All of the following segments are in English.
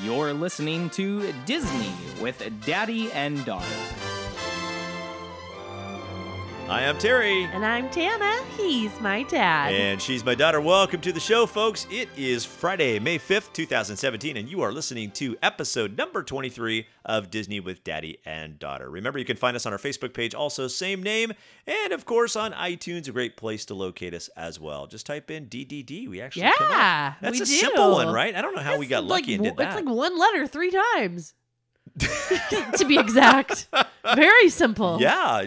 You're listening to Disney with Daddy and Daughter. Hi, I'm Terry. And I'm Tana. He's my dad. And she's my daughter. Welcome to the show, folks. It is Friday, May 5th, 2017, and you are listening to episode number 23 of Disney with Daddy and Daughter. Remember, you can find us on our Facebook page, also same name, and of course on iTunes, a great place to locate us as well. Just type in DDD. We actually. Yeah, That's a do. simple one, right? I don't know how we got like lucky and did that. It's like one letter three times. to be exact. Very simple. Yeah,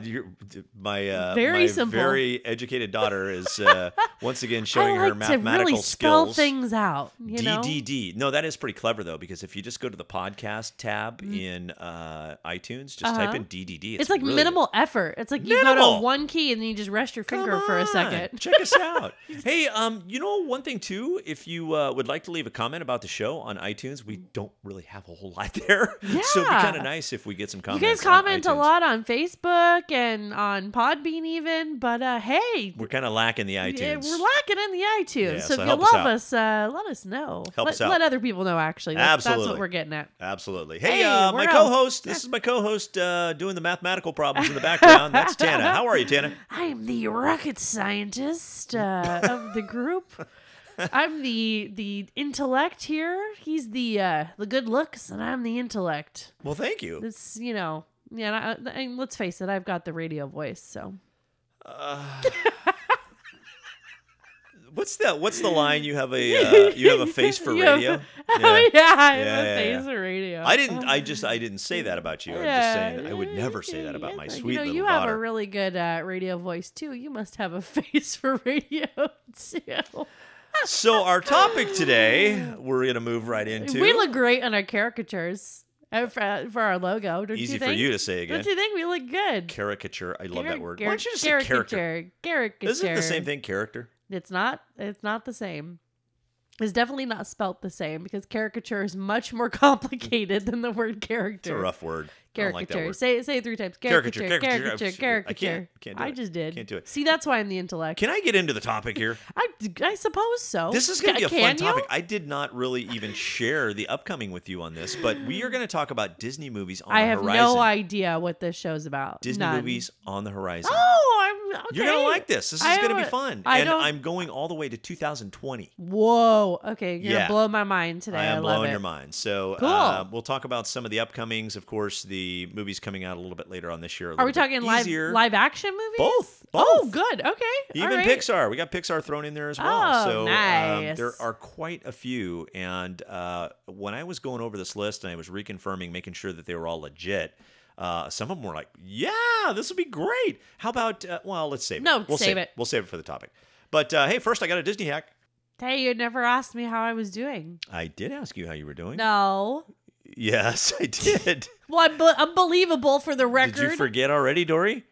my uh, Very my simple. very educated daughter is uh, once again showing I her like to mathematical really spell skills. things out. You know? DDD. No, that is pretty clever though, because if you just go to the podcast tab in uh, iTunes, just type Uh-huh. in DDD. It's, like really minimal effort. It's like you go to one key and then you just rest your finger for a second. Check us out. hey, um, you know one thing too. If you uh, would like to leave a comment about the show on iTunes, we don't really have a whole lot there, yeah. so it'd be kind of nice if we get some comments. You guys comment a iTunes. lot on Facebook and on Podbean even, but uh hey, We're kind of lacking the iTunes. Yeah, we're lacking in the iTunes. Yeah, so, so if you help us love out. us, uh, let us know. Help let, us out. let other people know. Actually, That- that's Absolutely. what we're getting at. Absolutely. Hey, Hey, uh, my co-host. This is my co-host uh, doing the mathematical problems in the background. That's Tana. How are you, Tana? I am the rocket scientist uh, of the group. I'm the the intellect here. He's the uh, the good looks, and I'm the intellect. Well, thank you. This, you know, yeah. and I, and let's face it, I've got the radio voice, so What's that? What's the line? You have a uh, you have a face for You have- radio. Oh yeah, I have Yeah, a yeah, face yeah. for radio. I didn't. I just. I didn't say that about you. I'm just saying I would never say that about my sweet you know, little you daughter. have a really good uh, radio voice too. You must have a face for radio too. so our topic today, we're gonna move right into. We look great on our caricatures uh, for, for our logo. Don't easy you for think? you to say again. Don't you think we look good? Caricature. I love that word. Why don't you just say character? caricature. Caricature. Isn't it the same thing? Character. It's not. It's not the same. It's definitely not spelt the same because caricature is much more complicated than the word character. It's a rough word. Don't like Caricature. say say it three times. Caricature, Caricature. caricature, Caricature. I can't- can't do I it. just did. Can't do it. See, that's why I'm the intellect. Can I get into the topic here? I, I suppose so. This is going to be a fun you? topic. I did not really even share the upcoming with you on this, but we are going to talk about Disney movies on I the horizon. I have no idea what this show's about. Disney None. movies on the horizon. Oh, I'm okay. You're to like this. This is I going to be don't- fun. I and don't- I'm going all the way to 2020. Whoa. Okay, you're Yeah. gonna blow my mind today. I am love blowing it. your mind. So Cool. uh, we'll talk about some of the upcomings. Of course, the movies coming out a little bit later on this year. a Are we bit talking live easier. live action movies? Both, Oh, both. good. Okay. Even All right. Pixar, we got Pixar thrown in there as well. Oh, so um, nice. there are quite a few. And uh, when I was going over this list and I was reconfirming, making sure that they were all legit, uh, some of them were like, "Yeah, this would be great." How about? Uh, well, let's save it. No, we'll save it. We'll save it for the topic. But uh, hey, first I got a Disney hack. Hey, you never asked me how I was doing. I did ask you how you were doing. No. Yes, I did. Well, unbe- unbelievable for the record. did you forget already, Dory?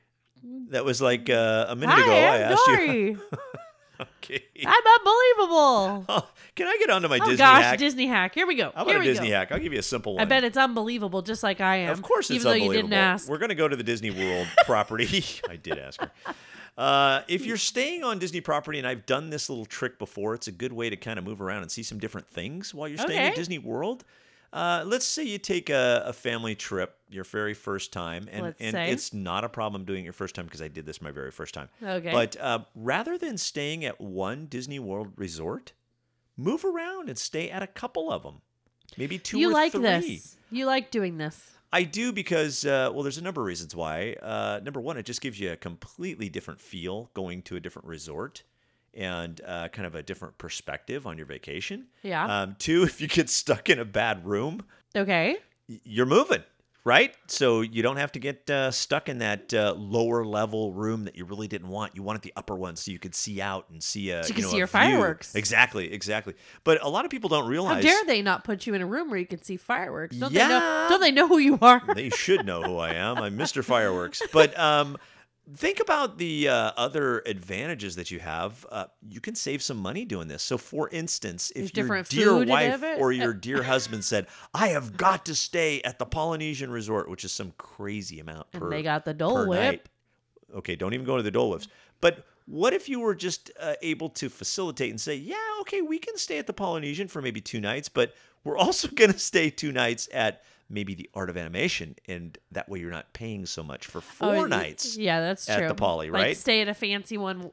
That was like uh, a minute Hi, ago. I I'm asked you. Okay. I'm unbelievable. Oh, can I get onto my oh Disney gosh, hack? Disney hack. Here we go. How about Here a Disney go. hack? I'll give you a simple one. I bet it's unbelievable, just like I am. Of course, it's even though you unbelievable. didn't ask. We're going to go to the Disney World property. I did ask her. Uh, if you're staying on Disney property, and I've done this little trick before, it's a good way to kind of move around and see some different things while you're staying at Disney World. Uh, let's say you take a, a family trip, your very first time, and, Let's and say. it's not a problem doing it your first time because I did this my very first time. Okay. But uh, rather than staying at one Disney World resort, move around and stay at a couple of them, maybe two you or like three. this. You like doing this. I do because, uh, well, there's a number of reasons why. Uh, number one, it just gives you a completely different feel going to a different resort and uh, kind of a different perspective on your vacation. Yeah. Um, two, if you get stuck in a bad room, okay. you're moving. right? So you don't have to get uh, stuck in that uh, lower level room that you really didn't want. You wanted the upper one so you could see out and see a So you can know, see your view. fireworks. Exactly, exactly. But a lot of people don't realize. How dare they not put you in a room where you can see fireworks? Don't they Yeah. know? Don't they know who you are? they should know who I am. I'm Mr. Fireworks. But um, think about the uh, other advantages that you have. Uh, you can save some money doing this. So, for instance, There's if your dear wife or your dear husband said, "I have got to stay at the Polynesian Resort," which is some crazy amount per and they got the Dole night. Whip. Okay, don't even go to the Dole Whips. But what if you were just uh, able to facilitate and say, yeah, okay, we can stay at the Polynesian for maybe two nights, but we're also going to stay two nights at maybe the Art of Animation, and that way you're not paying so much for Oh, four y- nights. Yeah, that's at true. the Poly, Like right? stay at a fancy one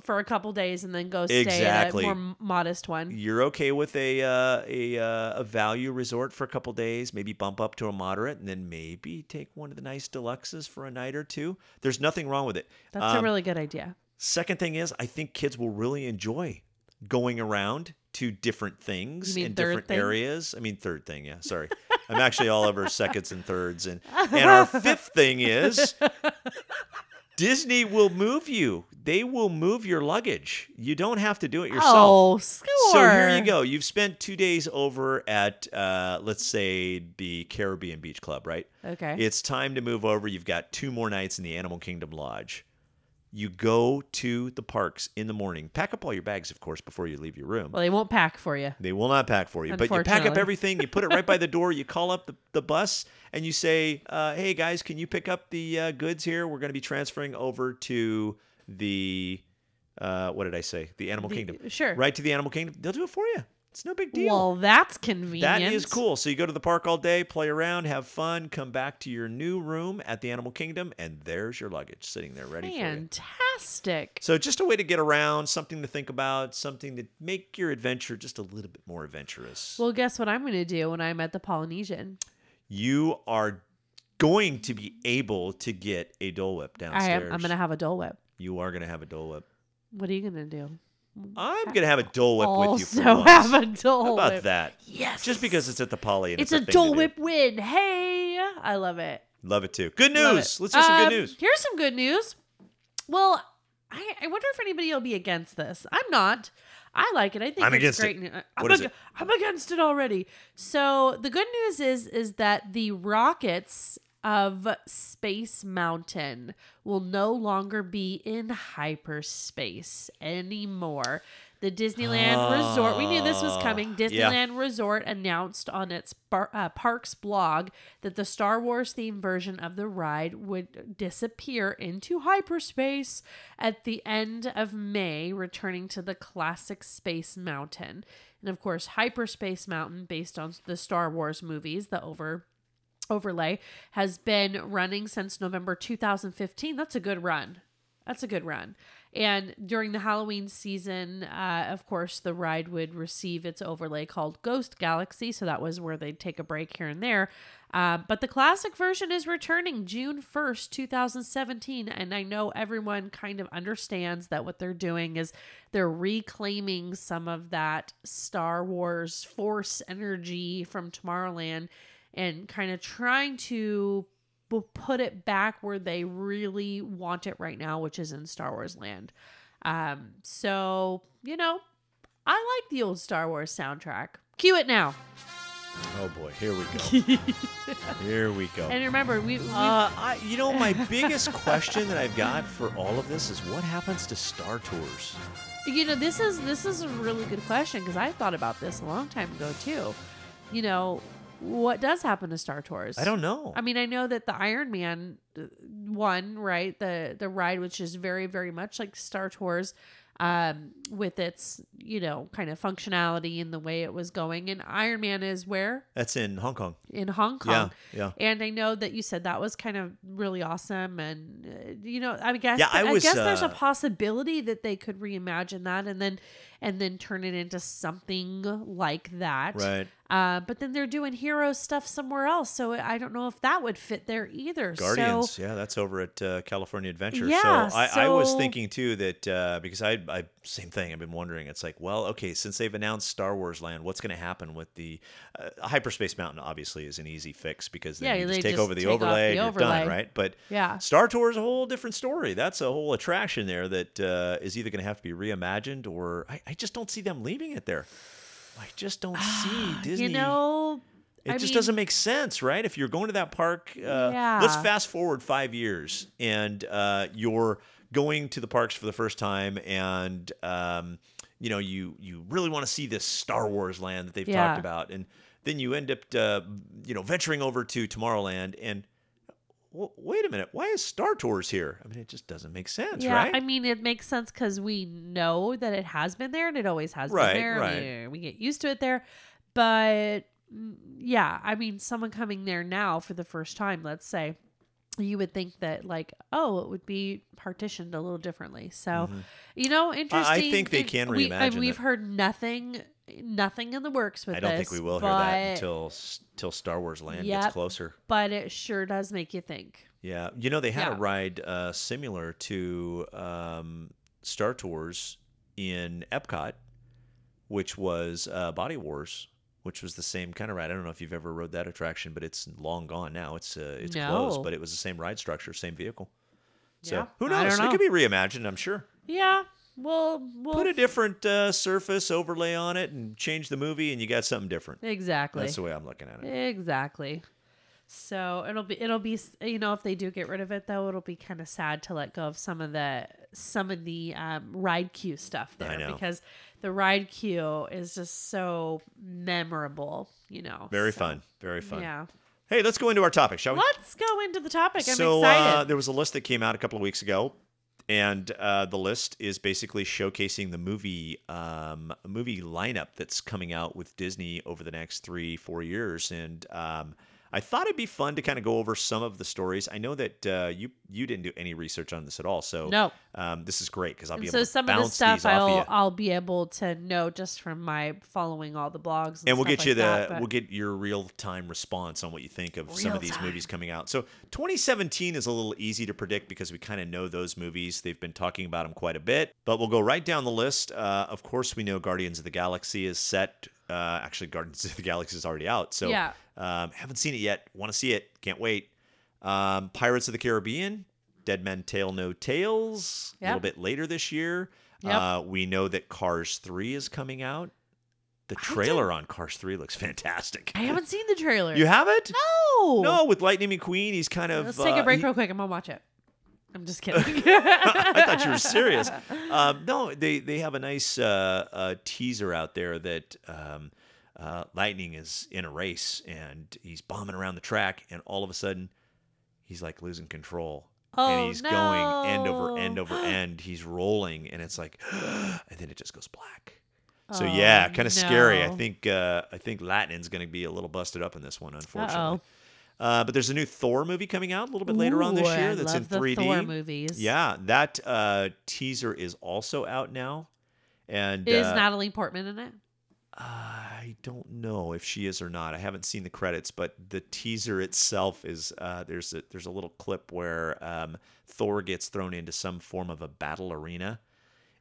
for a couple days and then go stay Exactly. at a more modest one. You're okay with a uh, a uh, a value resort for a couple days, maybe bump up to a moderate, and then maybe take one of the nice deluxes for a night or two. There's nothing wrong with it. That's a Um, really good idea. Second thing is, I think kids will really enjoy going around to different things in different thing? areas. I mean, third thing, yeah. Sorry, I'm actually all over seconds and thirds. And and our fifth thing is, Disney will move you. They will move your luggage. You don't have to do it yourself. Oh, score. So here you go. You've spent two days over at, uh, let's say, the Caribbean Beach Club, right? Okay. It's time to move over. You've got two more nights in the Animal Kingdom Lodge. You go to the parks in the morning. Pack up all your bags, of course, before you leave your room. well, they won't pack for you. They will not pack for you, but you pack up everything. You put it right by the door. You call up the, the bus and you say, uh, "Hey guys, can you pick up the uh, goods here? We're going to be transferring over to the uh, what did I say? The Animal The- Kingdom. sure. Right to the Animal Kingdom. They'll do it for you. It's no big deal. Well, that's convenient. That is cool. So you go to the park all day, play around, have fun, come back to your new room at the Animal Kingdom, and there's your luggage sitting there ready for you. Fantastic. So just a way to get around, something to think about, something to make your adventure just a little bit more adventurous. Well, guess what I'm going to do when I'm at the Polynesian? you are going to be able to get a Dole Whip I downstairs. am, I'm going to have a Dole Whip. You are going to have a Dole Whip. What are you going to do? I'm going to have a Dole Whip with you for also once. have a Dole Whip. How about Whip. that? Yes. Just because it's at the Poly and it's, it's, a thing to Dole do. Whip win. Hey, I love it. Love it too. Good Love news. it. Let's hear some Um, good news. Here's some good news. Well, I, I wonder if anybody will be against this. I'm not. I like it. I think I'm it's against it. great. new- I'm, What is it? I'm against it already. So the good news is is that the rockets of Space Mountain will no longer be in hyperspace anymore. The Disneyland Resort, we knew this was coming. Ah, yeah. Disneyland Resort announced on its bar, uh, parks blog that the Star Wars themed version of the ride would disappear into hyperspace at the end of May, returning to the classic Space Mountain. And of course, Hyperspace Mountain, based on the Star Wars movies, the over overlay has been running since November 2015. That's a good run. That's a good run. And during the Halloween season, uh, of course, the ride would receive its overlay called Ghost Galaxy. So that was where they'd take a break here and there. Uh, but the classic version is returning June 1st, 2017. And I know everyone kind of understands that what they're doing is they're reclaiming some of that Star Wars force energy from Tomorrowland and kind of trying to b- put it back where they really want it right now, which is in Star Wars land. Um, so, you know, I like the old Star Wars soundtrack. Cue it now. Oh boy, here we go. here we go. And remember, we, we Uh, I, you know, my biggest question that I've got for all of this is what happens to Star Tours? you know, this is this is a really good question because I thought about this a long time ago too. You know, what does happen to Star Tours? I don't know. I mean, I know that the Iron Man uh, one, right? The the ride, which is very very much like Star Tours, um, with its you know kind of functionality and the way it was going. And Iron Man is where That's in Hong Kong. in Hong Kong. Yeah, yeah. And I know that you said that was kind of really awesome, and uh, you know, I guess Yeah, I was, guess there's a uh, possibility that they could reimagine that and then and then turn it into something like that. Right. Uh, but then they're doing hero stuff somewhere else, so I don't know if that would fit there either. Guardians, So, yeah, that's over at uh, California Adventure. Yeah, so I, I was thinking too that uh, because I, I same thing. I've been wondering. It's like, well, okay, since they've announced Star Wars Land, what's going to happen with the uh, Hyperspace Mountain? Obviously, is an easy fix because then Yeah, you they just take just over the take overlay the and you're done, right? But Yeah. Star Tour is a whole different story. That's a whole attraction there that uh, is either going to have to be reimagined or I, I just don't see them leaving it there. I just don't see Disney. you know, It I just mean- doesn't make sense, right? If you're going to that park, uh, let's fast forward five years and uh, you're going to the parks for the first time, and um, you know you you really want to see this Star Wars land that they've Yeah. talked about, and then you end up uh, you know venturing over to Tomorrowland and. Wait a minute! Why is Star Tours here? I mean, it just doesn't make sense, yeah, right? I mean, it makes sense because we know that it has been there and it always has Right, been there. right. We, we get used to it there. But mm, yeah, I mean, someone coming there now for the first time, let's say, you would think that, like, oh, it would be partitioned a little differently. So, you know, interesting. I think they can we, and reimagine we've heard nothing, nothing in the works with I don't think we will hear that until until Star Wars Land Yep. gets closer. But it sure does make you think. Yeah, you know they had a ride uh, similar to um, Star Tours in Epcot, which was uh, Body Wars, which was the same kind of ride. I don't know if you've ever rode that attraction, but it's long gone now. It's uh, it's closed, but it was the same ride structure, same vehicle. So Yeah, who knows? don't It could be reimagined. I'm sure. Yeah, we'll we'll Put a different uh, surface overlay on it and change the movie, and you got something different. exactly. That's the way I'm looking at it. Exactly. So it'll be it'll be you know if they do get rid of it though it'll be kind of sad to let go of some of the some of the um, ride queue stuff there because the ride queue is just so memorable you know Very so, fun. Very fun. yeah Hey, let's go into our topic, shall we? let's go into the topic I'm so excited Uh, there was a list that came out a couple of weeks ago, and uh, the list is basically showcasing the movie um, movie lineup that's coming out with Disney over the next three four years, and um, I thought it'd be fun to kind of go over some of the stories. I know that uh, you you didn't do any research on this at all, so No. um, this is great because I'll be and able so to some of the bounce stuff these off I'll of you. I'll be able to know just from my following all the blogs and, and we'll get you like the that, but- we'll get your real time response on what you think of some of these Real-time. movies coming out. So 2017 is a little easy to predict because we kind of know those movies. They've been talking about them quite a bit, but we'll go right down the list. Uh, of course, we know Guardians of the Galaxy is set. Uh, actually, Guardians of the Galaxy is already out, so Yeah. um, haven't seen it yet. Want to see it? Can't wait. Um, Pirates of the Caribbean, Dead Men Tell No Tales, a little bit later this year. Yep. Uh, we know that Cars 3 is coming out. The trailer on Cars 3 looks fantastic. I haven't seen the trailer You haven't? no No, with Lightning McQueen, he's kind of. let's take uh, a break he- real quick I'm gonna watch it I'm just kidding I thought you were serious. Um, no, they they have a nice uh, uh, teaser out there that um, uh, Lightning is in a race and he's bombing around the track, and all of a sudden, he's like losing control. Oh, and he's going end over end over end. He's rolling, and it's like, and then it just goes black. So Oh, yeah, kind of scary. I think uh, I think Lightning's going to be a little busted up in this one, unfortunately. Uh-oh. Uh, but there's a new Thor movie coming out a little bit later on this year that's in 3D. Thor movies. Yeah, that uh, teaser is also out now. And Is uh, Natalie Portman in it? I don't know if she is or not. I haven't seen the credits, but the teaser itself is uh, there's a, there's a little clip where um, Thor gets thrown into some form of a battle arena,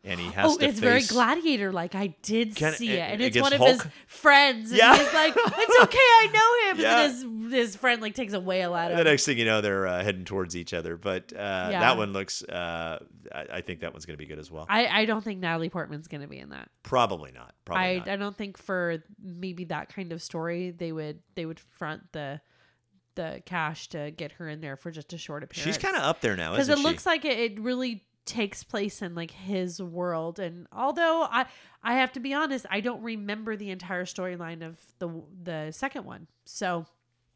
and he has Oh, to it's very gladiator like. I did Can- see it. And it's one of Hulk? his friends. And Yeah. he's like, it's okay, I know him. Yeah. And his, his friend like takes a whale at The him. next thing you know, they're uh, heading towards each other. But uh, Yeah. that one looks. Uh, I, I think that one's going to be good as well. I, I don't think Natalie Portman's going to be in that. Probably not. Probably I, not. I don't think for maybe that kind of story they would they would front the the cash to get her in there for just a short appearance. She's kind of up there now, because isn't she? Because it she? looks like it, it really takes place in like his world and although i i have to be honest i don't remember the entire storyline of the the second one so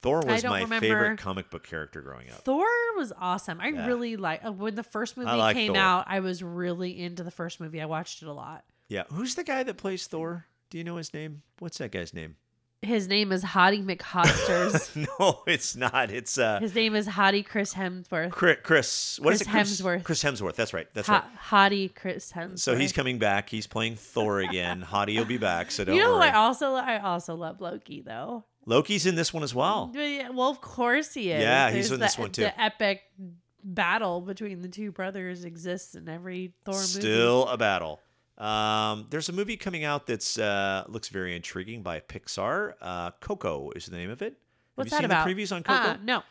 Thor was my remember- favorite comic book character growing up. thor was awesome i Yeah. really like uh, when the first movie like came Thor. out i was really into the first movie i watched it a lot Yeah, who's the guy that plays Thor? Do you know his name? What's that guy's name? His name is Hottie McHosters. no, it's not. It's uh, His name is Hottie Chris Hemsworth. Chris. Chris what is Chris it? Chris Hemsworth. Chris Hemsworth. That's right. That's right. Hottie Chris Hemsworth. So he's coming back. He's playing Thor again. Hottie will be back. So don't You know, worry. I also I also love Loki though. Loki's in this one as well. Well, of course he is. Yeah, he's There's in this the- one, too. The epic battle between the two brothers exists in every Thor movie. Still a battle. Um, there's a movie coming out that's uh, looks very intriguing by Pixar. Uh, Coco is the name of it. What's Have you that seen about? the previews on Coco? Uh, no.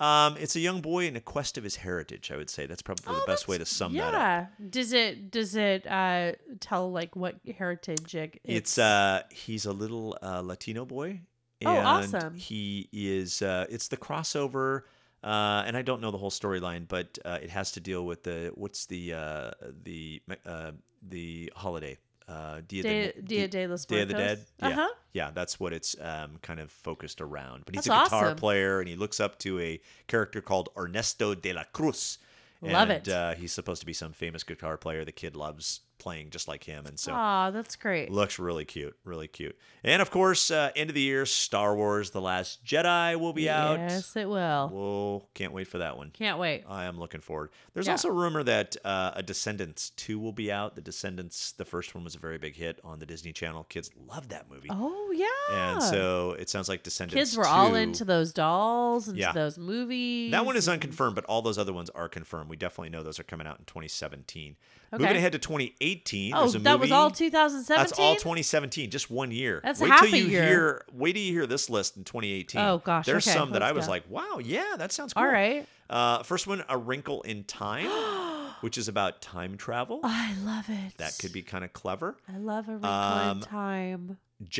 Um, it's a young boy in a quest of his heritage. I would say that's probably the Oh, best way to sum yeah. that up. Does it does it uh tell like what heritage it, It's uh, he's a little uh, Latino boy. Oh, and awesome. He is. Uh, it's the crossover. Uh, and I don't know the whole storyline, but uh, it has to deal with the what's the uh, the uh, the holiday uh, Dia, Dia- de, Dia de los Day of the Dead. Yeah, Uh-huh. yeah, that's what it's um, kind of focused around. But he's That's a guitar awesome. player, and he looks up to a character called Ernesto de la Cruz. Love and, it. Uh, he's supposed to be some famous guitar player. The kid loves playing just like him, and so Aw, that's great. looks really cute, really cute. And of course, uh, end of the year, Star Wars: The Last Jedi will be out. Yes, it will. Whoa, can't wait for that one. Can't wait. I am looking forward. There's Yeah. also a rumor that uh, a Descendants 2 will be out. The Descendants, the first one was a very big hit on the Disney Channel. Kids love that movie. Oh yeah. And so it sounds like Descendants kids were all into those dolls, into Yeah. those movies. That one is unconfirmed, but all those other ones are confirmed. We definitely know those are coming out in 2017. Okay. Moving ahead to 2018, Oh, there's a that was all 2017. That's all 2017, just one year. That's wait half till a you year. hear. Wait till you hear this list in 2018. Oh, gosh, there's okay, some that I was go. like, wow, yeah, that sounds cool. All right. Uh, first one, A Wrinkle in Time, which is about time travel. I love it. That could be kind of clever. I love a wrinkle Um, in time.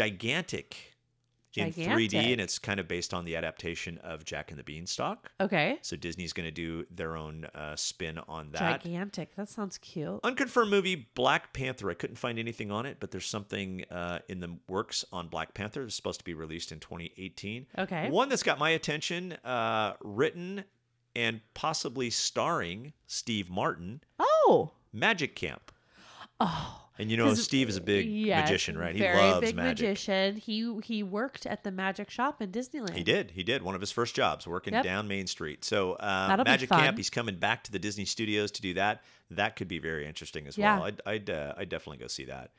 Gigantic, in 3D, and it's kind of based on the adaptation of Jack and the Beanstalk. Okay. So Disney's going to do their own uh, spin on that. Gigantic. That sounds cute. Unconfirmed movie Black Panther. I couldn't find anything on it, but there's something uh, in the works on Black Panther. It's supposed to be released in 2018. Okay. One that's got my attention, uh, written and possibly starring Steve Martin, Oh. Magic Camp. Oh. And you know, Steve is a big yes, magician, right? He very loves big magic. magician. He he worked at the magic shop in Disneyland. He did. He did. One of his first jobs working Yep. down Main Street. So uh, Magic. Camp. He's coming back to the Disney Studios to do that. That could be very interesting as Yeah. well. I'd I'd, uh, I'd definitely go see that.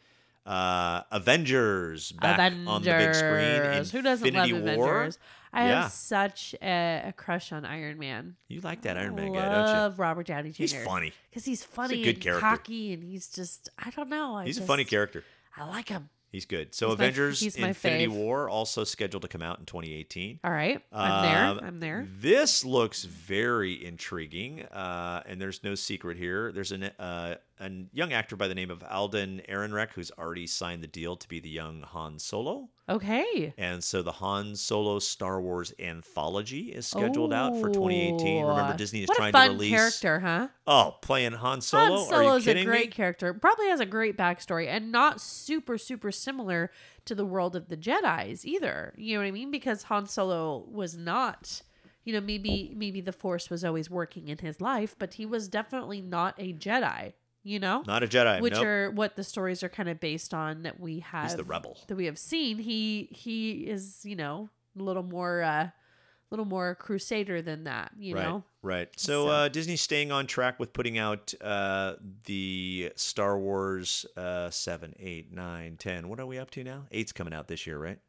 Uh, Avengers back on the big screen. Avengers. Who doesn't Infinity love War. Avengers? I Yeah. have such a, a crush on Iron Man. You like that Iron Man guy, don't you? love Robert Downey Jr. He's funny. because he's funny he's good and character. cocky, and he's just I don't know. I He's a funny character. I like him. He's good. So He's Avengers my Infinity fave. War also scheduled to come out in 2018. All right, I'm Um, there. I'm there. This looks very intriguing, uh, and there's no secret here. There's an, uh, a young actor by the name of Alden Ehrenreich who's already signed the deal to be the young Han Solo. Okay. And so the Han Solo Star Wars anthology is scheduled out for 2018. Remember, Disney is what trying a fun to release. A character, huh? Oh, playing Han Solo? Han you Solo's a great me? character. Probably has a great backstory and not super, super similar to the world of the Jedi's either. You know what I mean? Because Han Solo was not, you know, maybe maybe the Force was always working in his life, but he was definitely not a Jedi. You know, Not a Jedi. which nope. are what the stories are kind of based on that we have. he's the rebel. that we have seen. He he is you know a little more uh, a little more crusader than that. You right, know. Right. So, So- Uh, Disney's staying on track with putting out uh, the Star Wars uh, 7, 8, 9, 10. What are we up to now? Eight's coming out this year, right?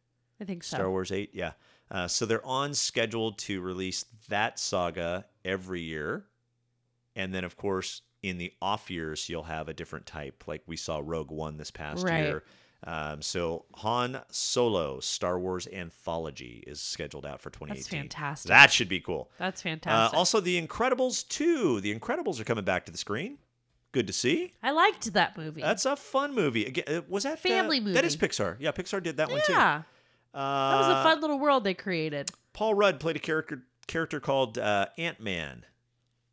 I think so. Star Wars 8, yeah. Uh, so they're on schedule to release that saga every year. And then, of course, in the off years, you'll have a different type, like we saw Rogue One this past Right. year. Um, so Han Solo Star Wars Anthology is scheduled out for 2018. that's fantastic. That should be cool. That's Uh, fantastic. also, The Incredibles 2. The Incredibles are coming back to the screen. Good to see. I liked that movie. That's a fun movie. Again, uh, was that uh, Family That is movie. Pixar. Yeah, Pixar did that one too. yeah, Uh, that was a fun little world they created. Paul Rudd played a character character called uh, Ant Man,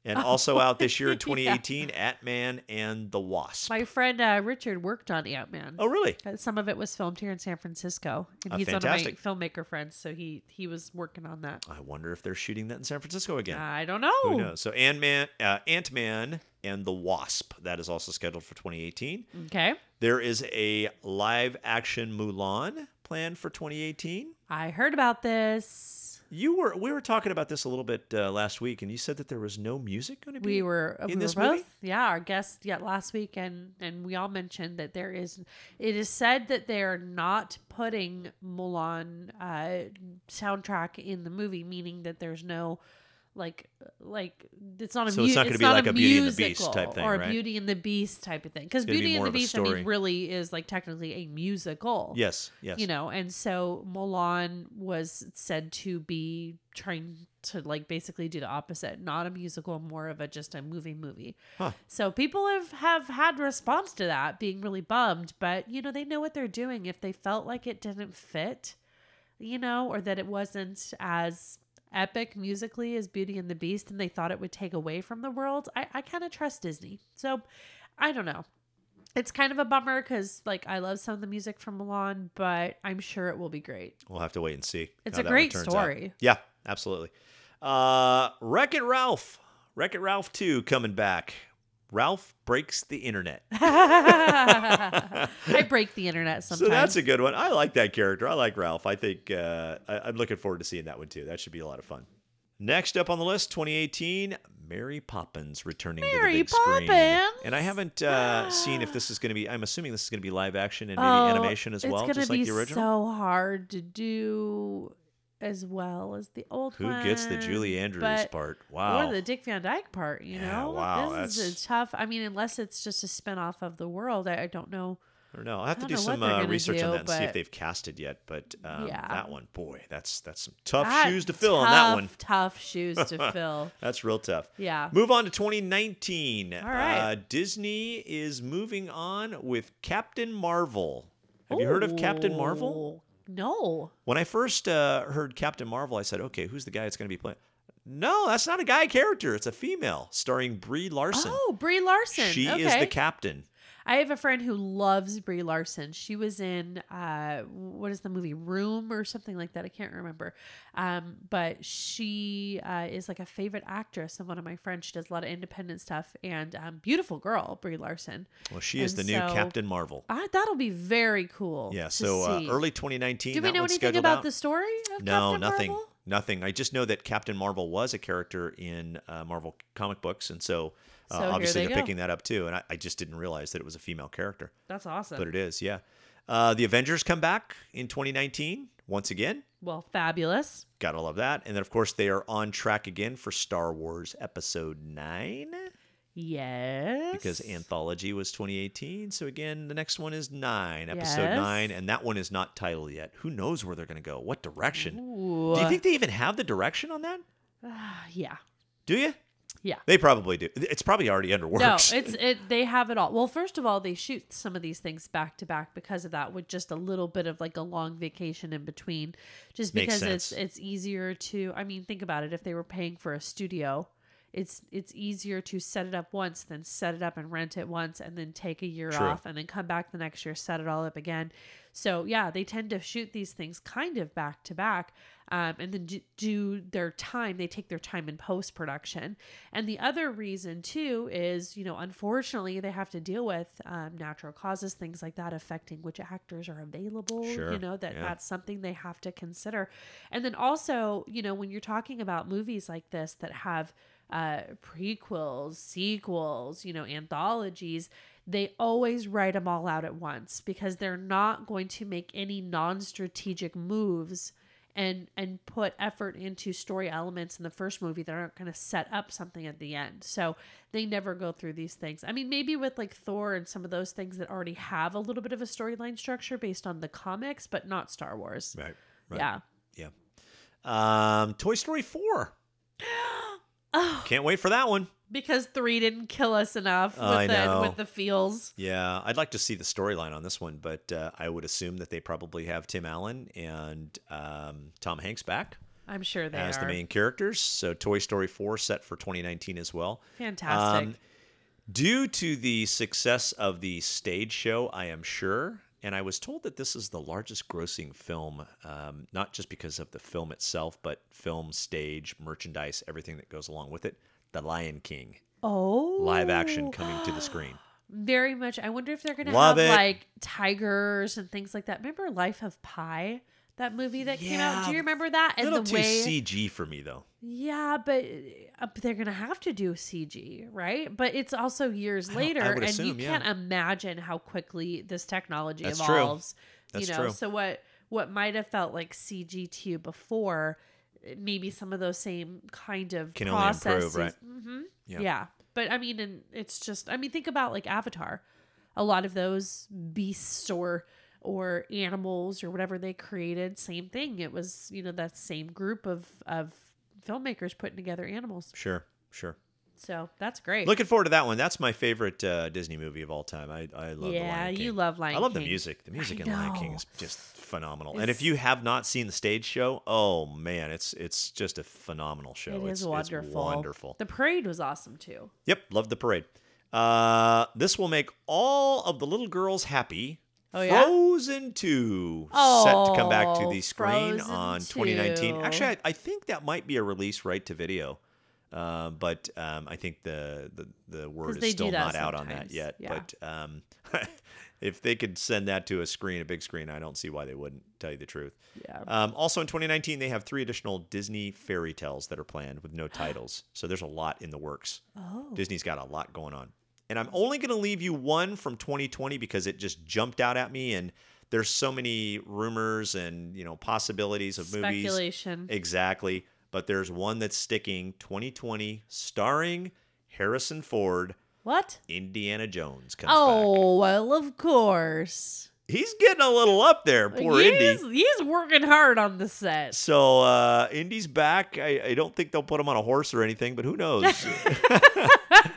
and also out this year in 2018, Ant Man and the Wasp. My friend uh, Richard worked on Ant Man. oh, really? Some of it was filmed here in San Francisco, and Ah, he's fantastic. one of my filmmaker friends, so he he was working on that. I wonder if they're shooting that in San Francisco again. I don't know. Who knows? So Ant Man, uh, Ant Man, and the Wasp. That is also scheduled for 2018. Okay. There is a live action Mulan planned for 2018. I heard about this. You were we were talking about this a little bit uh, last week, and you said that there was no music going to be. We were in we this were both movie? yeah our guest yet last week and and we all mentioned that there is it is said that they're not putting Mulan uh soundtrack in the movie meaning that there's no like like it's not a So mu- it's not gonna be like a Beauty and the Beast type thing, or a right? Beauty and the Beast type of thing because gonna be Beauty and the Beast I mean really is like technically a musical Yes, yes. you know and so Mulan was said to be trying to like basically do the opposite not a musical more of a just a movie movie Huh. so people have have had response to that being really bummed but you know they know what they're doing if they felt like it didn't fit you know or that it wasn't as epic musically as beauty and the beast and they thought it would take away from the world i, I kind of trust disney so i don't know it's kind of a bummer because like i love some of the music from mulan but i'm sure it will be great We'll have to wait and see. It's a great turns out. story. Yeah, absolutely. Uh, Wreck It Ralph, Wreck It Ralph Two coming back. Ralph breaks the internet. i break the internet sometimes So that's a good one. I like that character. I like Ralph. I think uh, I, I'm looking forward to seeing that one too. That should be a lot of fun. Next up on the list, 2018, Mary Poppins returning to the big screen. And I haven't uh, seen if this is going to be. I'm assuming this is going to be live action and maybe Oh, animation as well, it's just like be the original. so hard to do as well as the old Who one. gets the Julie Andrews but- part? Wow. Or the Dick Van Dyke part, you Yeah, know? wow, This is that's- a tough. I mean, unless it's just a spin off of the world, I, I don't know. I don't know. I have to do don't know what some uh, research on that and see if they've casted yet. But um, Yeah. that one, boy, that's that's some tough That- shoes to fill on that one. tough, Tough shoes to fill. That's real tough. Yeah. Move on to 2019. All right. Uh, Disney is moving on with Captain Marvel. Have you heard of Captain Marvel? No. When I first uh, heard Captain Marvel, I said, okay, who's the guy that's going to be playing? No, that's not a guy character. It's a female starring Brie Larson. Oh, Brie Larson. she okay. is the captain. I have a friend who loves Brie Larson. She was in uh, what is the movie Room or something like that. I can't remember. Um, but she uh, is like a favorite actress of one of my friends. She does a lot of independent stuff and um, beautiful girl Brie Larson. Well, she is And the new Captain Marvel. I, that'll be very cool. Yeah, so uh, early 2019. Do we know anything about out. the story? Of No, Captain nothing. Marvel? Nothing. I just know that Captain Marvel was a character in uh, Marvel comic books, and so, So here obviously they they're go. picking that up too. And I, I just didn't realize that it was a female character, That's awesome. but it is. Yeah. Uh, the Avengers come back in 2019 once again. well, fabulous. Gotta love that. And then of course they are on track again for Star Wars Episode Nine Yes. because Anthology was 2018. So again, the next one is nine, Episode Yes. Nine, and that one is not titled yet. Who knows where they're gonna go? What direction? Ooh. Do you think they even have the direction on that? Yeah. Do you? Yeah. They probably do. It's probably already under No, it's it. They have it all. Well, first of all, they shoot some of these things back to back because of that, with just a little bit of like a long vacation in between, just Makes because it's it's easier to. I mean, think about it. If they were paying for a studio, it's it's easier to set it up once than set it up and rent it once and then take a year True. off and then come back the next year, set it all up again. So yeah, they tend to shoot these things kind of back to back, um, and then do, do their time. They take their time in post production. And the other reason too is, you know, unfortunately, they have to deal with um, natural causes, things like that, affecting which actors are available. Sure, You know that yeah. that's something they have to consider. And then also, you know, when you're talking about movies like this that have uh, prequels, sequels, you know, anthologies, they always write them all out at once because they're not going to make any non-strategic moves and and put effort into story elements in the first movie that aren't going to set up something at the end. So they never go through these things. I mean, maybe with like Thor and some of those things that already have a little bit of a storyline structure based on the comics, but not Star Wars. right. Right. Yeah. Yeah. Um, Toy Story 4. Oh, Can't wait for that one. because three didn't kill us enough with I the know. with the feels. Yeah, I'd like to see the storyline on this one, but uh, I would assume that they probably have Tim Allen and um, Tom Hanks back I'm sure they as are the main characters. So Toy Story 4 set for 2019 as well. fantastic. Um, Due to the success of the stage show, I am sure, and I was told that this is the largest grossing film, um, not just because of the film itself, but film, stage, merchandise, everything that goes along with it. The Lion King oh, live action coming to the screen. Very much. I wonder if they're gonna have it. like tigers and things like that. Remember Life of Pi? That movie that came out. Do you remember that? A And little the too way CG for me though. Yeah, but, uh, but they're gonna have to do CG, right? But it's also years I don't- I later, and assume, you yeah. can't imagine how quickly this technology That's true. evolves. That's you know, true. so what what might have felt like CG to you before, maybe some of those same kind of Can only improve, processes. right? hmm Yeah. Yeah, but I mean, and it's just I mean, think about like Avatar. A lot of those beasts or or animals or whatever they created, same thing. It was you know that same group of of filmmakers putting together animals. Sure, sure. So that's great. Looking forward to that one. That's my favorite uh, Disney movie of all time. I, I love Yeah, Lion King. you love Lion King. I love the music. The music I in Lion King is just phenomenal. and if you have not seen the stage show, oh man, it's it's just a phenomenal show. it it's, is wonderful. It's wonderful. The parade was awesome too. Yep, love the parade. Uh, this will make all of the little girls happy. Oh, yeah? Frozen 2 set to come back to Oh, the screen Frozen on 2019. 2. Actually, I, I think that might be a release right to video. Uh, but um, I think the, the, the word is still not out on that yet. yeah. But um, if they could send that to a screen, a big screen, I don't see why they wouldn't, tell you the truth. Yeah. Um, also in 2019, they have three additional Disney fairy tales that are planned with no titles. So there's a lot in the works. Oh. Disney's got a lot going on. And I'm only going to leave you one from 2020 because it just jumped out at me and there's so many rumors and, you know, possibilities of movies. Speculation. Exactly. But there's one that's sticking 2020 starring Harrison Ford. What? Indiana Jones comes back. Oh, well, of course. He's getting a little up there, poor he's, Indy. he's working hard on the set. So uh, Indy's back. I, I don't think they'll put him on a horse or anything, but who knows?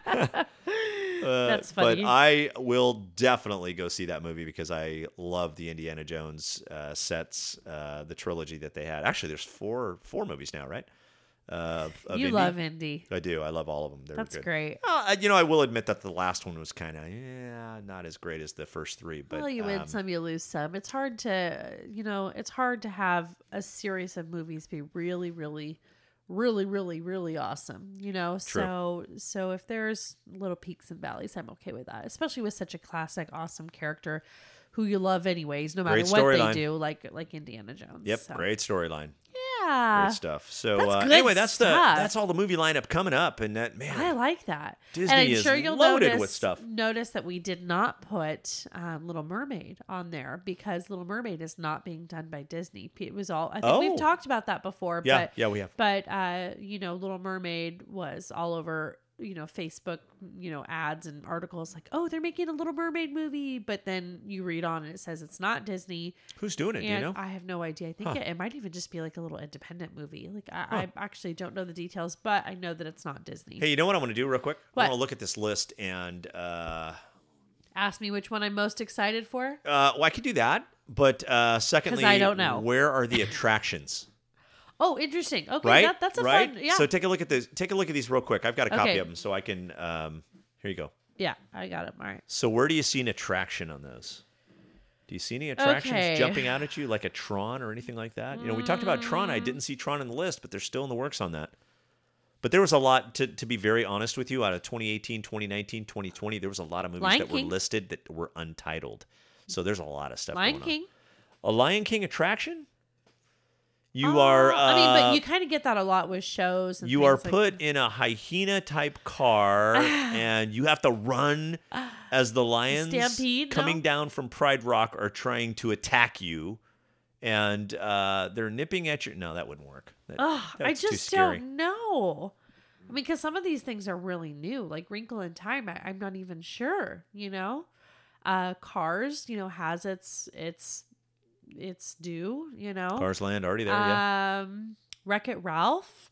Uh, That's But. I will definitely go see that movie because I love the Indiana Jones uh, sets, uh, the trilogy that they had. Actually, there's four four movies now, right? Uh, you Indy. love Indy. I do. I love all of them. They're That's good. great. Uh, you know, I will admit that the last one was kind of yeah, not as great as the first three. But well, you win um, some, you lose some. It's hard to, you know, it's hard to have a series of movies be really, really, really, really, really awesome. You know, True. so so if there's little peaks and valleys, I'm okay with that. Especially with such a classic, awesome character who you love anyways, no matter what they do, like like Indiana Jones. Yep, so. great storyline. Yeah, Great stuff. So that's uh, good anyway, that's the stuff. that's all the movie lineup coming up, and that man, I like that. Disney and I'm is sure you'll loaded notice, with stuff. Notice that we did not put um, Little Mermaid on there because Little Mermaid is not being done by Disney. It was all. I think Oh. we've talked about that before. Yeah, but, yeah, we have. But uh, you know, Little Mermaid was all over. You know, Facebook, you know, ads and articles like, "Oh, they're making a Little Mermaid movie," but then you read on and it says it's not Disney. Who's doing it? Do you know? I have no idea. I think Huh. it, it might even just be like a little independent movie. Like I, I actually don't know the details, but I know that it's not Disney. Hey, you know what I want to do real quick? I want to look at this list and uh, Ask me which one I'm most excited for. uh, well, I could do that. But uh, secondly, I don't know. where are the attractions? Oh, interesting. Okay, right, that, that's a right. fun. Yeah, So take a look at this. Take a look at these real quick. I've got a copy Okay. of them, so I can. Um, here you go. yeah, I got it. All right. So where do you see an attraction on those? Do you see any attractions Okay. jumping out at you like a Tron or anything like that? You know, we talked about Tron. Mm. I didn't see Tron on the list, but they're still in the works on that. But there was a lot to, to be very honest with you out of 2018, 2019, 2020, there was a lot of movies Lion that King. were listed that were untitled. So there's a lot of stuff Lion going King. on. A Lion King attraction? You Oh, are uh, I mean, but you kind of get that a lot with shows. And you are things like- put in a hyena type car and you have to run as the lions Stampede, coming no? down from Pride Rock are trying to attack you and uh, they're nipping at your no that wouldn't work That- Ugh, I just scary. don't know. I mean, because some of these things are really new, like Wrinkle in Time. I, I'm not even sure. You know, uh, Cars. You know, has its its its due. You know, Cars Land already there yeah Um, Wreck It Ralph,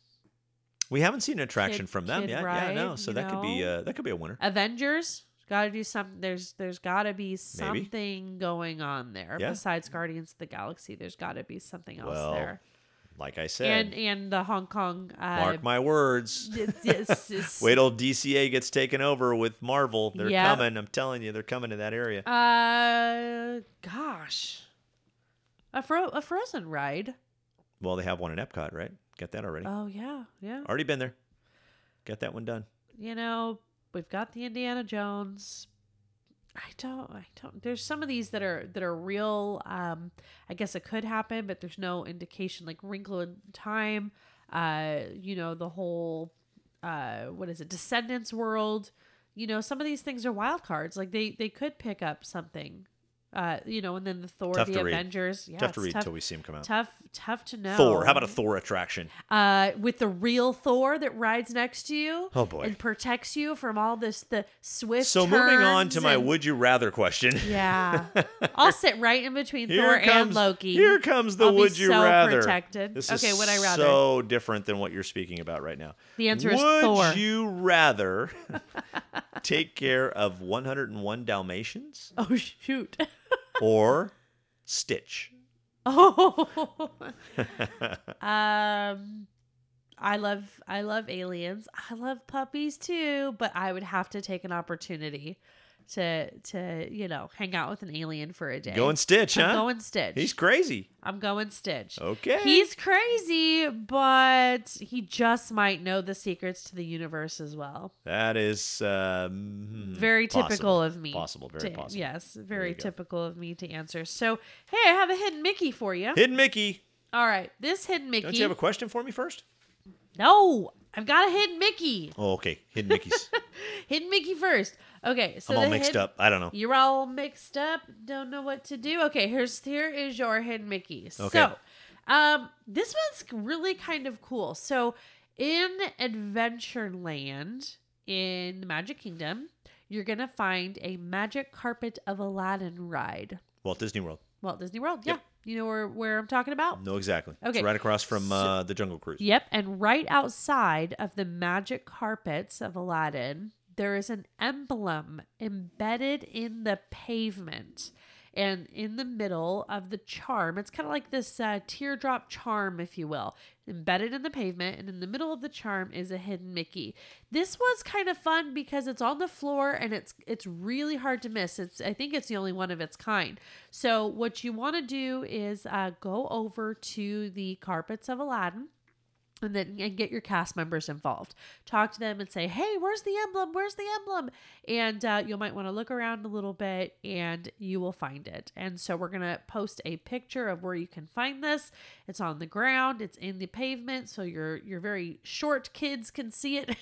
we haven't seen an attraction Kid- from them Kid yet yeah no so that could be know? uh, that could be a winner Avengers. Got to do something. There's there's got to be something going on there Yeah. besides Guardians of the Galaxy. There's got to be something else Well, there. like I said And and the Hong Kong. Uh, mark my words it's- it's- it's- wait till DCA gets taken over with Marvel they're Yeah. coming I'm telling you they're coming to that area Uh, gosh, a fro a Frozen ride. well they have one in Epcot right got that already Oh yeah, yeah. Already been there. Got that one done. You know, we've got the Indiana Jones. I don't I don't there's some of these that are that are real um I guess it could happen but there's no indication like Wrinkle in Time uh you know the whole uh what is it Descendants world you know some of these things are wild cards like they they could pick up something uh you know and then the Thor Tough the read. Avengers yeah tough to read tough, until we see him come out. tough tough to know Thor. How about a Thor attraction? uh, with the real Thor that rides next to you. Oh, boy. And protects you from all this the swift. So moving on to my would you rather question. Yeah, I'll sit right in between Here Thor comes and Loki. Here comes the I'll would you so rather. protected. This okay, would I rather? so different than what you're speaking about right now. The answer is Thor. would you rather take care of 101 Dalmatians Oh shoot! Or Stitch? oh. um, I love I love aliens. I love puppies too, but I would have to take an opportunity to to you know hang out with an alien for a day. Going Stitch, I'm huh? going Stitch. He's crazy. I'm going Stitch. Okay. He's crazy, but he just might know the secrets to the universe as well. That is um, Very possible. typical of me. Possible, very to- possible. Yes, very you go. typical of me to answer. So, hey, I have a hidden Mickey for you. Hidden Mickey. All right, this hidden Mickey. Don't you have a question for me first? no, I've got a hidden Mickey. Oh, okay. Hidden Mickey's. Hidden Mickey first. Okay, so I'm all mixed hidden- up. I don't know. You're all mixed up. Don't know what to do. Okay, here's here is your hidden Mickey. Okay. So, um, this one's really kind of cool. So, in Adventureland in the Magic Kingdom, you're gonna find a Magic Carpet of Aladdin ride. Walt Disney World. Walt Disney World. Yep. You know where where I'm talking about. No, exactly. Okay. It's right across from So- uh, the Jungle Cruise. Yep, and right outside of the magic carpets of Aladdin, there is an emblem embedded in the pavement. And in the middle of the charm, it's kind of like this uh, teardrop charm, if you will, embedded in the pavement. And in the middle of the charm is a hidden Mickey. This was kind of fun because it's on the floor and it's it's really hard to miss. It's I think it's the only one of its kind. So what you want to do is uh, go over to the carpets of Aladdin and then and get your cast members involved. Talk to them and say, "Hey, where's the emblem? Where's the emblem?" And uh, you might want to look around a little bit, and you will find it. And so we're gonna post a picture of where you can find this. It's on the ground. It's in the pavement, so your your very short kids can see it.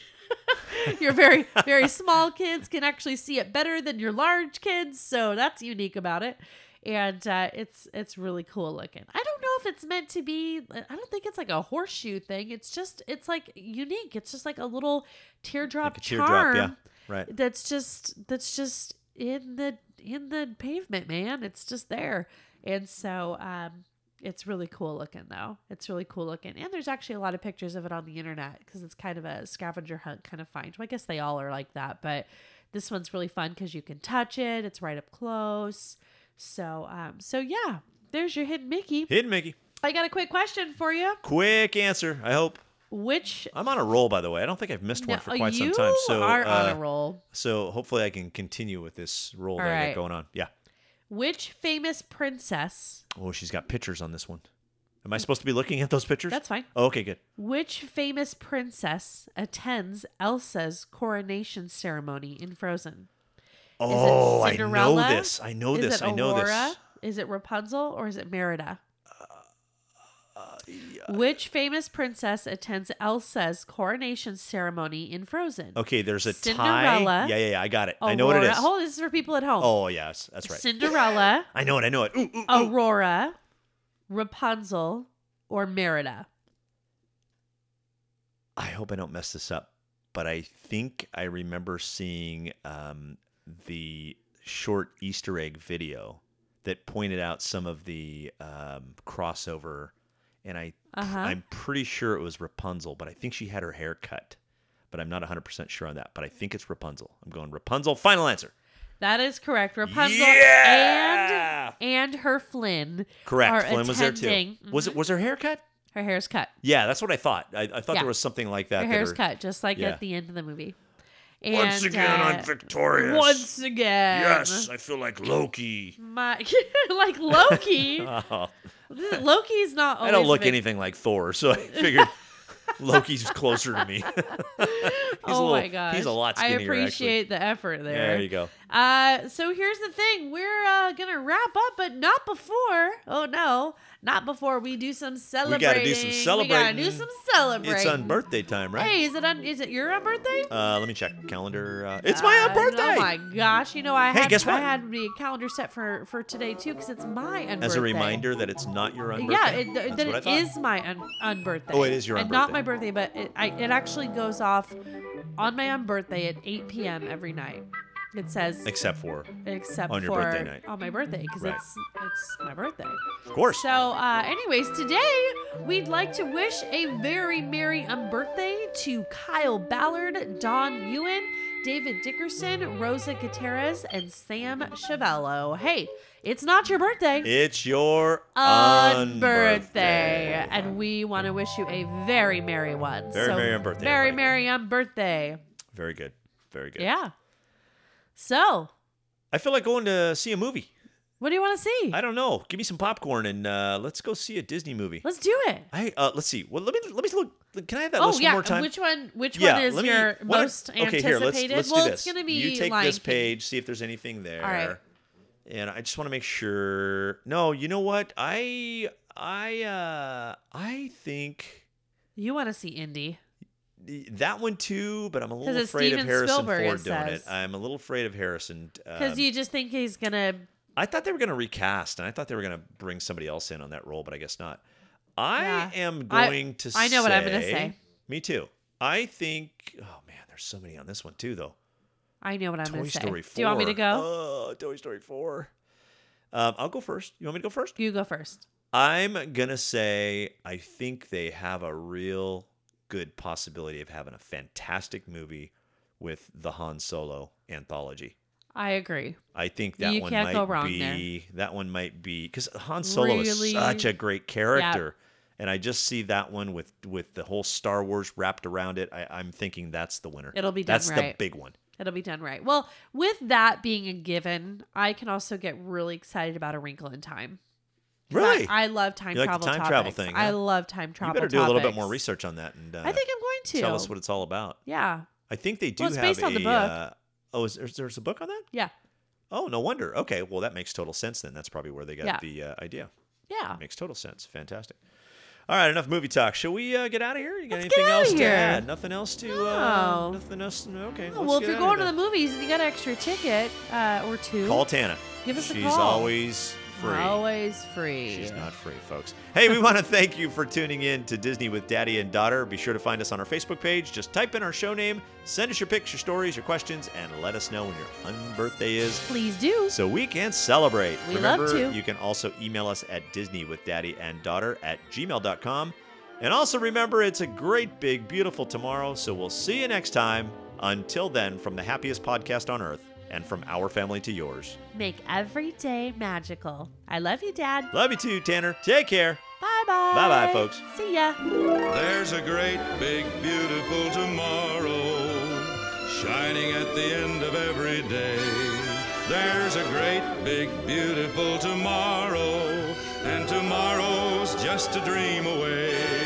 your very very small kids can actually see it better than your large kids. So that's unique about it and uh, it's it's really cool looking. I don't know if it's meant to be. I don't think it's like a horseshoe thing. It's just it's like unique. It's just like a little teardrop Like a teardrop, charm. yeah. Right. That's just that's just in the in the pavement, man. It's just there, and so um, it's really cool looking though. It's really cool looking, and there's actually a lot of pictures of it on the internet because it's kind of a scavenger hunt kind of find. Well, I guess they all are like that, but this one's really fun because you can touch it. It's right up close. So, um, so yeah, there's your hidden Mickey. Hidden Mickey. I got a quick question for you. Quick answer. I hope. Which I'm on a roll, by the way. I don't think I've missed one No, for quite you some time. So, are on uh, a roll. so hopefully I can continue with this roll that I got going on. Yeah. Which famous princess? Oh, she's got pictures on this one. Am I supposed to be looking at those pictures? That's fine. Oh, okay, good. Which famous princess attends Elsa's coronation ceremony in Frozen? Oh, I know this. I know is this. I know this. Is it Rapunzel or is it Merida? Uh, Which famous princess attends Elsa's coronation ceremony in Frozen? Okay, there's a Cinderella. tie. Yeah, yeah, yeah. I got it. I know what it is. Oh, this is for people at home. Oh, yes, that's right. Cinderella, I know it. I know it. Ooh, ooh, ooh. Aurora, Rapunzel, or Merida? I hope I don't mess this up, but I think I remember seeing um, the short Easter egg video that pointed out some of the um, crossover, and I Uh-huh. I'm pretty sure it was Rapunzel, but I think she had her hair cut, but I'm not 100 percent sure on that. But I think it's Rapunzel. I'm going Rapunzel. Final answer. That is correct. Rapunzel Yeah! and and her Flynn. Correct. Are Flynn was there too. attending- Was it? Was her hair cut? Her hair's cut. Yeah, that's what I thought. I, I thought Yeah. there was something like that. Her that hair's her- cut, just like yeah. at the end of the movie. Once again, uh, I'm victorious. Once again. Yes, I feel like Loki. My like Loki. Oh, Loki's not. I don't look vic- anything like Thor, so I figured Loki's closer to me. He's a oh little, my gosh! He's a lot skinnier. I skinnier. appreciate the effort Actually. there. There you go. Uh, so here's the thing: we're uh, gonna wrap up, but not before. Oh no, not before we do some We celebrating. got to do some celebrating. We gotta do some celebrating. It's on birthday time, right? Hey, is it on? Is it your on birthday? Uh, let me check calendar. Uh, it's my Uh, own birthday. Oh my gosh! You know I Hey, had guess I had the calendar set for for today too because it's my un- As a reminder that it's not your own Yeah, it, That's that what it is my un, un birthday. Oh, it is your un not my birthday, but it, I, it actually goes off on my un birthday at 8 p.m. every night. It says Except for, except on your for birthday night. on my birthday because Right. it's it's my birthday. of course. So, uh, anyways, today we'd like to wish a very merry um, birthday to Kyle Ballard, Don Ewan, David Dickerson, Rosa Gutierrez, and Sam Chavello. Hey, it's not your birthday. It's your unbirthday. birthday, and we want to wish you a very merry one. Very So, merry on birthday, Very everybody. merry on birthday. Very good. Very good. Yeah. So, I feel like going to see a movie. what do you want to see? I don't know. Give me some popcorn and uh, let's go see a Disney movie. Let's do it. I uh, let's see. Well, let me let me look. Can I have that Oh list yeah, one more time? which one? Which yeah, one is me, your most okay, anticipated? here, let's, let's well, do it's this. gonna be you take Lion this King. page, see if there's anything there. All right. And I just want to make sure. No, you know what? I I uh I think You want to see Indy? That one too, but I'm a little afraid of Harrison Spielberg, Ford doing it. I'm a little afraid of Harrison. Because um, you just think he's gonna. I thought they were going to recast, and I thought they were going to bring somebody else in on that role, but I guess not. I Yeah. am I- going to. I know what I'm gonna say. Me too. I think. Oh man, there's so many on this one too, though. I know what I'm Toy gonna say. Story 4. Do you want me to go? Oh, Toy Story 4. Um, I'll go first. You want me to go first? you go first. I'm gonna say I think they have a real good possibility of having a fantastic movie with the Han Solo anthology. I agree. I think that You one might go wrong be that one might be because Han Solo Really- is such a great character, and I just see that one with with the whole Star Wars wrapped around it. I, I'm thinking that's the winner. It'll be done that's right. the big one. It'll be done right. Well, with that being a given, I can also get really excited about A Wrinkle in Time. 'Cause I- Really, I, love time You like the travel time travel topics. thing, I huh? love time travel. you travel. better do a little bit more research on that and uh, I think I'm going to. tell us what it's all about. Yeah. I think they do Well, it's have based a. on the book. Uh, oh, is there, there's a book on that? Yeah. Oh, no wonder. Okay, well that makes total sense then. That's probably where they got Yeah. the uh, idea. Yeah. Makes total sense. Fantastic. All right, enough movie talk. Shall we uh, get out of here? You got Let's anything else to here. add? Nothing else to. Uh, No. nothing else. no, Okay. Let's well, if you're going to the movies and you got an extra ticket uh, or two, call Tana. Give us a call. She's always free. always free. She's not free, folks. Hey, we want to thank you for tuning in to Disney with Daddy and Daughter. Be sure to find us on our Facebook page. Just type in our show name, send us your pics, your stories, your questions, and let us know when your unbirthday is Please do. so we can celebrate. We love to. you can also email us at Disney with Daddy and Daughter at gmail.com. And also remember, it's a great, big, beautiful tomorrow. So we'll see you next time. Until then, from the happiest podcast on earth and from our family to yours. Make every day magical. I love you, Dad. Love you too, Tanner. Take care. Bye bye. Bye-bye, folks. See ya. There's a great, big, beautiful tomorrow shining at the end of every day. There's a great, big, beautiful tomorrow, and tomorrow's just a dream away.